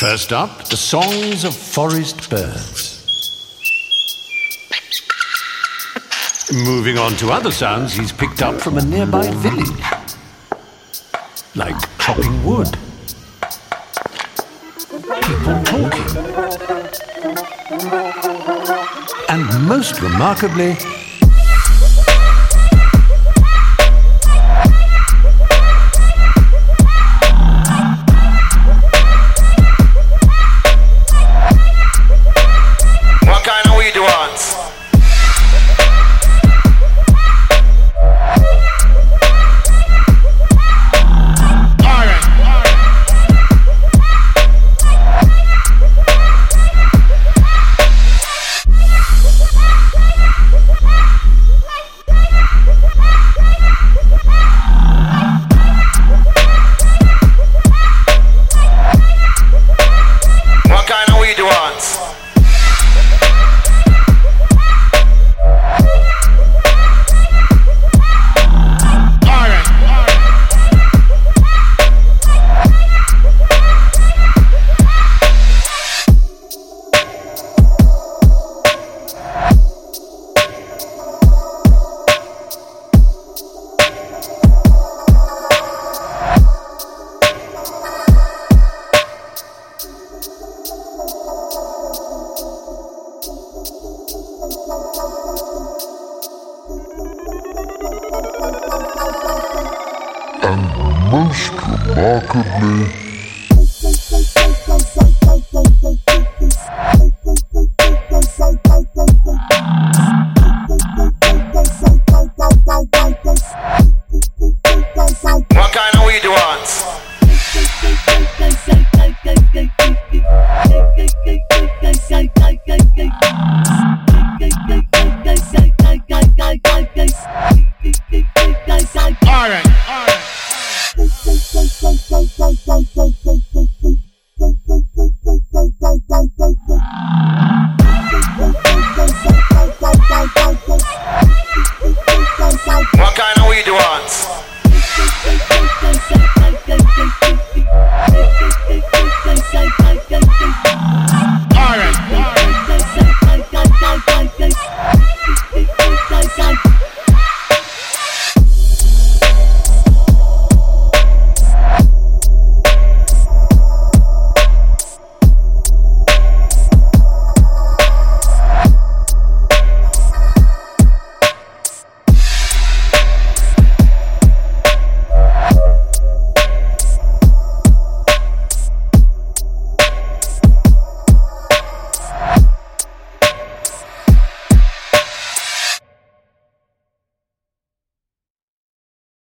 First up, the songs of forest birds. Moving on to other sounds he's picked up from a nearby village, like chopping wood, people talking, and most remarkably, most remarkably